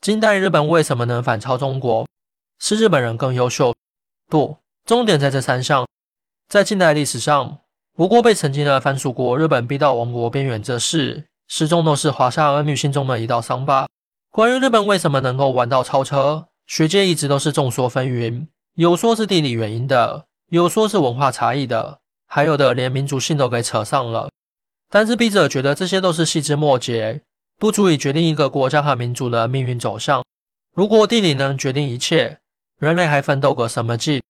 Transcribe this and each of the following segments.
近代日本为什么能反超中国？是日本人更优秀？不，重点在这三项。在近代历史上，吴国被曾经的藩属国日本逼到亡国边缘这事，始终都是华夏儿女心中的一道伤疤。关于日本为什么能够玩到超车，学界一直都是众说纷纭，有说是地理原因的，有说是文化差异的，还有的连民族性都给扯上了。但是笔者觉得这些都是细枝末节，不足以决定一个国家和民族的命运走向。如果地理能决定一切，人类还奋斗个什么劲？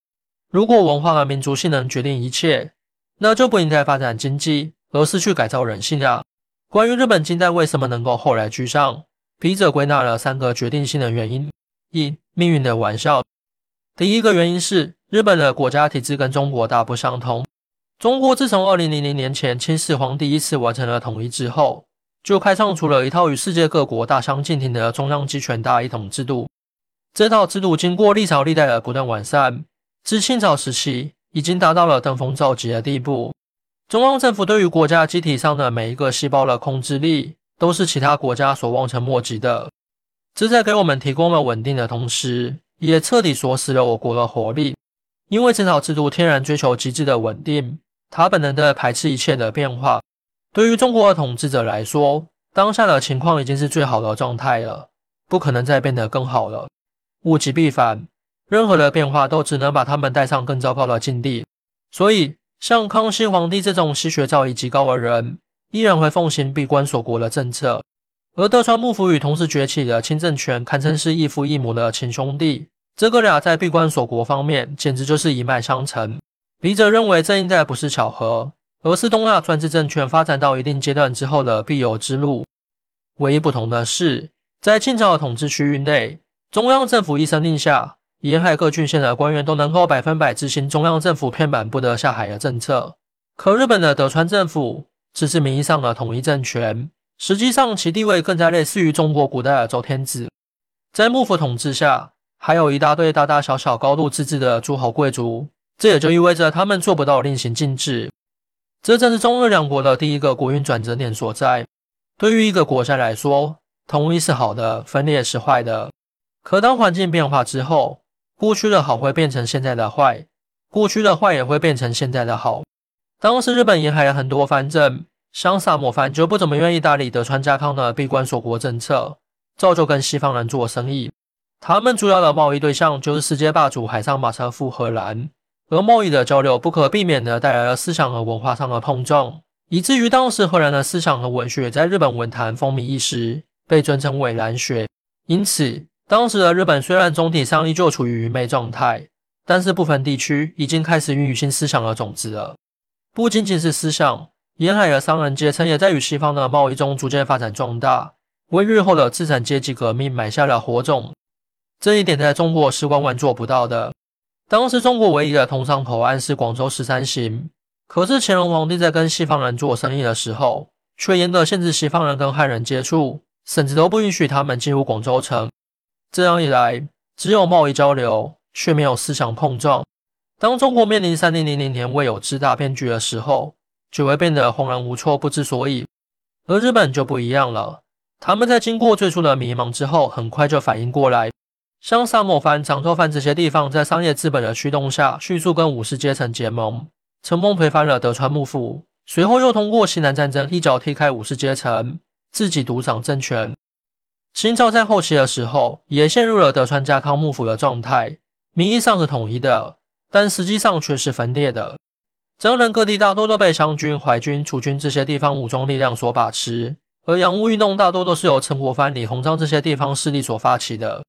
如果文化和民族性能决定一切，那就不应该发展经济，而是去改造人性啊！关于日本近代为什么能够后来居上？笔者归纳了三个决定性的原因：一、命运的玩笑。第一个原因是日本的国家体制跟中国大不相同。中国自从二零零零年前秦始皇第一次完成了统一之后，就开创出了一套与世界各国大相径庭的中央集权大一统制度。这套制度经过历朝历代的不断完善，至清朝时期已经达到了登峰造极的地步。中央政府对于国家机体上的每一个细胞的控制力。都是其他国家所望尘莫及的。这在给我们提供了稳定的同时，也彻底锁死了我国的活力。因为这套制度天然追求极致的稳定，它本能的排斥一切的变化。对于中国的统治者来说，当下的情况已经是最好的状态了，不可能再变得更好了。物极必反，任何的变化都只能把他们带上更糟糕的境地。所以，像康熙皇帝这种吸血造诣极高的人。依然会奉行闭关锁国的政策，而德川幕府与同时崛起的清政权堪称是异父异母的亲兄弟，这哥俩在闭关锁国方面简直就是一脉相承。笔者认为这应该不是巧合，俄斯东亚专制政权发展到一定阶段之后的必由之路。唯一不同的是，在清朝的统治区域内，中央政府一声令下，沿海各郡县的官员都能够百分百执行中央政府片板不得下海的政策。可日本的德川政府。只是名义上的统一政权，实际上其地位更加类似于中国古代的周天子。在幕府统治下，还有一大堆大大小小、高度自治的诸侯贵族，这也就意味着他们做不到令行禁止。这正是中日两国的第一个国运转折点所在。对于一个国家来说，统一是好的，分裂是坏的。可当环境变化之后，过去的好会变成现在的坏，过去的坏也会变成现在的好。当时日本沿海有很多藩镇，像萨摩藩就不怎么愿意搭理德川家康的闭关锁国政策，照旧跟西方人做生意。他们主要的贸易对象就是世界霸主海上马车夫荷兰，而贸易的交流不可避免的带来了思想和文化上的碰撞，以至于当时荷兰的思想和文学在日本文坛风靡一时，被尊称为兰学。因此，当时的日本虽然总体上依旧处于愚昧状态，但是部分地区已经开始孕育新思想的种子了。不仅仅是思想，沿海的商人阶层也在与西方的贸易中逐渐发展壮大，为日后的资产阶级革命埋下了火种。这一点在中国是万万做不到的。当时中国唯一的通商口岸是广州十三行，可是乾隆皇帝在跟西方人做生意的时候，却严格限制西方人跟汉人接触，甚至都不允许他们进入广州城。这样一来，只有贸易交流，却没有思想碰撞。当中国面临三零零零年未有之大变局的时候，就会变得慌然无措、不知所以。而日本就不一样了，他们在经过最初的迷茫之后，很快就反应过来。像萨摩藩、长州藩这些地方，在商业资本的驱动下，迅速跟武士阶层结盟，成功推翻了德川幕府。随后又通过西南战争，一脚踢开武士阶层，自己独掌政权。清朝在后期的时候，也陷入了德川家康幕府的状态，名义上是统一的。但实际上却是分裂的。江南各地大多都被湘军、淮军、楚军这些地方武装力量所把持，而洋务运动大多都是由陈国藩、李鸿章这些地方势力所发起的。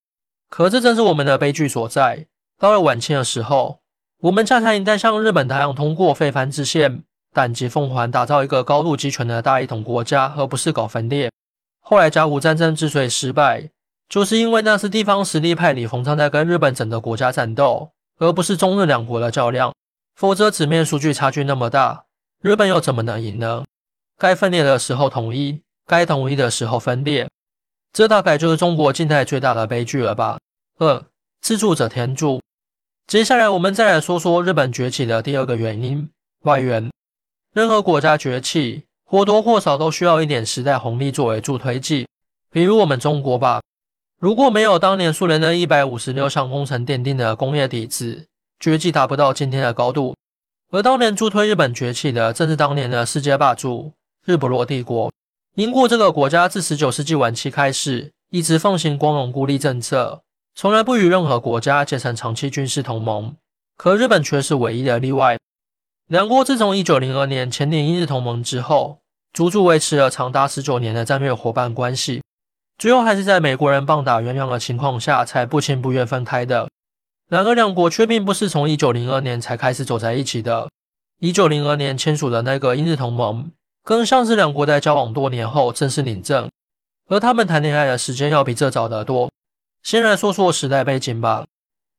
可这正是我们的悲剧所在。到了晚清的时候，我们恰恰应该像日本那样，通过废藩置县、胆击奉还，打造一个高度集权的大一统国家，而不是搞分裂。后来甲午战争之所以失败，就是因为那是地方实力派李鸿章在跟日本整个国家战斗。而不是中日两国的较量，否则纸面数据差距那么大，日本又怎么能赢呢？该分裂的时候统一，该统一的时候分裂，这大概就是中国近代最大的悲剧了吧？二，自助者天助。接下来我们再来说说日本崛起的第二个原因——外援。任何国家崛起，或多或少都需要一点时代红利作为助推剂，比如我们中国吧。如果没有当年苏联的一百五十六项工程奠定的工业底子，绝技达不到今天的高度。而当年助推日本崛起的，正是当年的世界霸主日不落帝国。英国这个国家自十九世纪晚期开始，一直奉行光荣孤立政策，从来不与任何国家结成长期军事同盟。可日本却是唯一的例外。两国自从一九零二年签订英日同盟之后，足足维持了长达十九年的战略伙伴关系。最后还是在美国人棒打鸳鸯的情况下，才不情不愿分开的。然而，两国却并不是从一九零二年才开始走在一起的。一九零二年签署的那个英日同盟，更像是两国在交往多年后正式领证，而他们谈恋爱的时间要比这早得多。先来说说时代背景吧。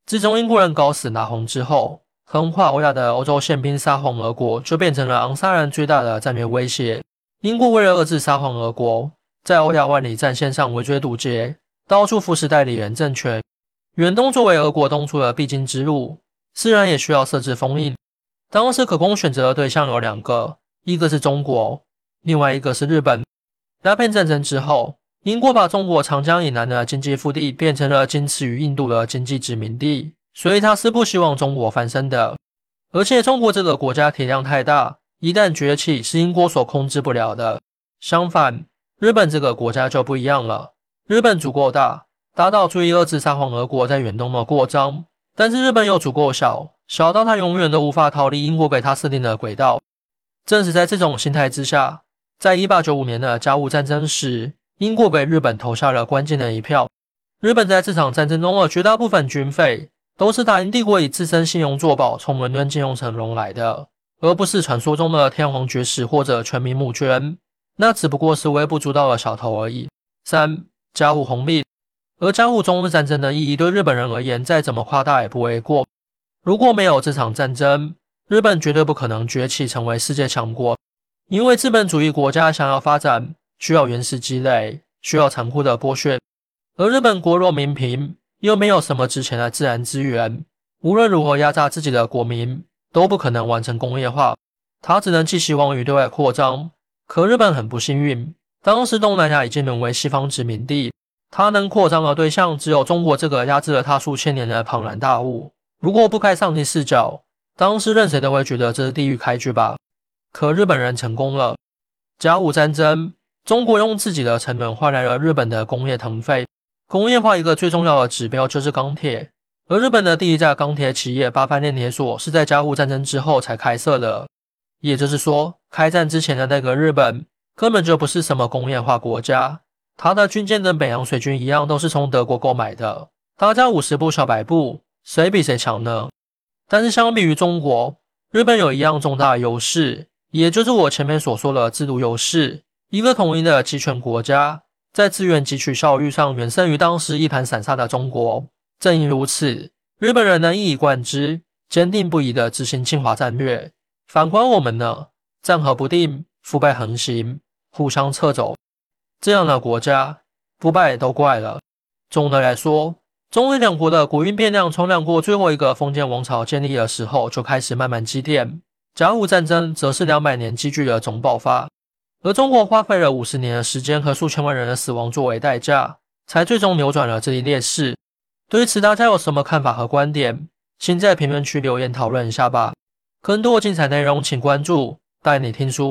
自从英国人搞死拿红之后，横跨欧亚的欧洲宪兵沙皇俄国就变成了昂沙人最大的战略威胁。英国为了遏制沙皇俄国。在欧亚万里战线上围追堵截，到处扶持代理人政权。远东作为俄国东出的必经之路，自然也需要设置封印。当时可供选择的对象有两个，一个是中国，另外一个是日本。鸦片战争之后，英国把中国长江以南的经济腹地变成了仅次于印度的经济殖民地，所以他是不希望中国翻身的。而且中国这个国家体量太大，一旦崛起是英国所控制不了的。相反，日本这个国家就不一样了。日本足够大，大到足以遏制沙皇俄国在远东的扩张；但是日本又足够小，小到它永远都无法逃离英国给它设定的轨道。正是在这种心态之下，在一八九五年的甲午战争时，英国给日本投下了关键的一票。日本在这场战争中的绝大部分军费，都是大英帝国以自身信用作保从伦敦借用成龙来的，而不是传说中的天皇绝食或者全民募捐。那只不过是微不足道的小头而已。三甲午红利，而甲午中日战争的意义对日本人而言，再怎么夸大也不为过。如果没有这场战争，日本绝对不可能崛起成为世界强国。因为资本主义国家想要发展，需要原始积累，需要残酷的剥削。而日本国弱民贫，又没有什么值钱的自然资源，无论如何压榨自己的国民，都不可能完成工业化。他只能寄希望于对外扩张。可日本很不幸运，当时东南亚已经沦为西方殖民地，他能扩张的对象只有中国这个压制了他数千年的庞然大物。如果不开上帝视角，当时任谁都会觉得这是地狱开局吧。可日本人成功了。甲午战争，中国用自己的成本换来了日本的工业腾飞。工业化一个最重要的指标就是钢铁，而日本的第一家钢铁企业八幡炼铁所是在甲午战争之后才开设的。也就是说，开战之前的那个日本根本就不是什么工业化国家，他的军舰跟北洋水军一样，都是从德国购买的。大家五十步笑百步，谁比谁强呢？但是相比于中国，日本有一样重大的优势，也就是我前面所说的制度优势。一个统一的集权国家，在资源汲取效率上远胜于当时一盘散沙的中国。正因如此，日本人能一以贯之、坚定不移地执行侵华战略。反观我们呢，战和不定，腐败横行，互相撤走，这样的国家不败都怪了。总的来说，中日两国的国运变量从两国最后一个封建王朝建立的时候就开始慢慢积淀。甲午战争则是两百年积聚的总爆发，而中国花费了五十年的时间和数千万人的死亡作为代价，才最终扭转了这一劣势。对此，大家有什么看法和观点？请在评论区留言讨论一下吧。更多精彩内容，请关注带你听书。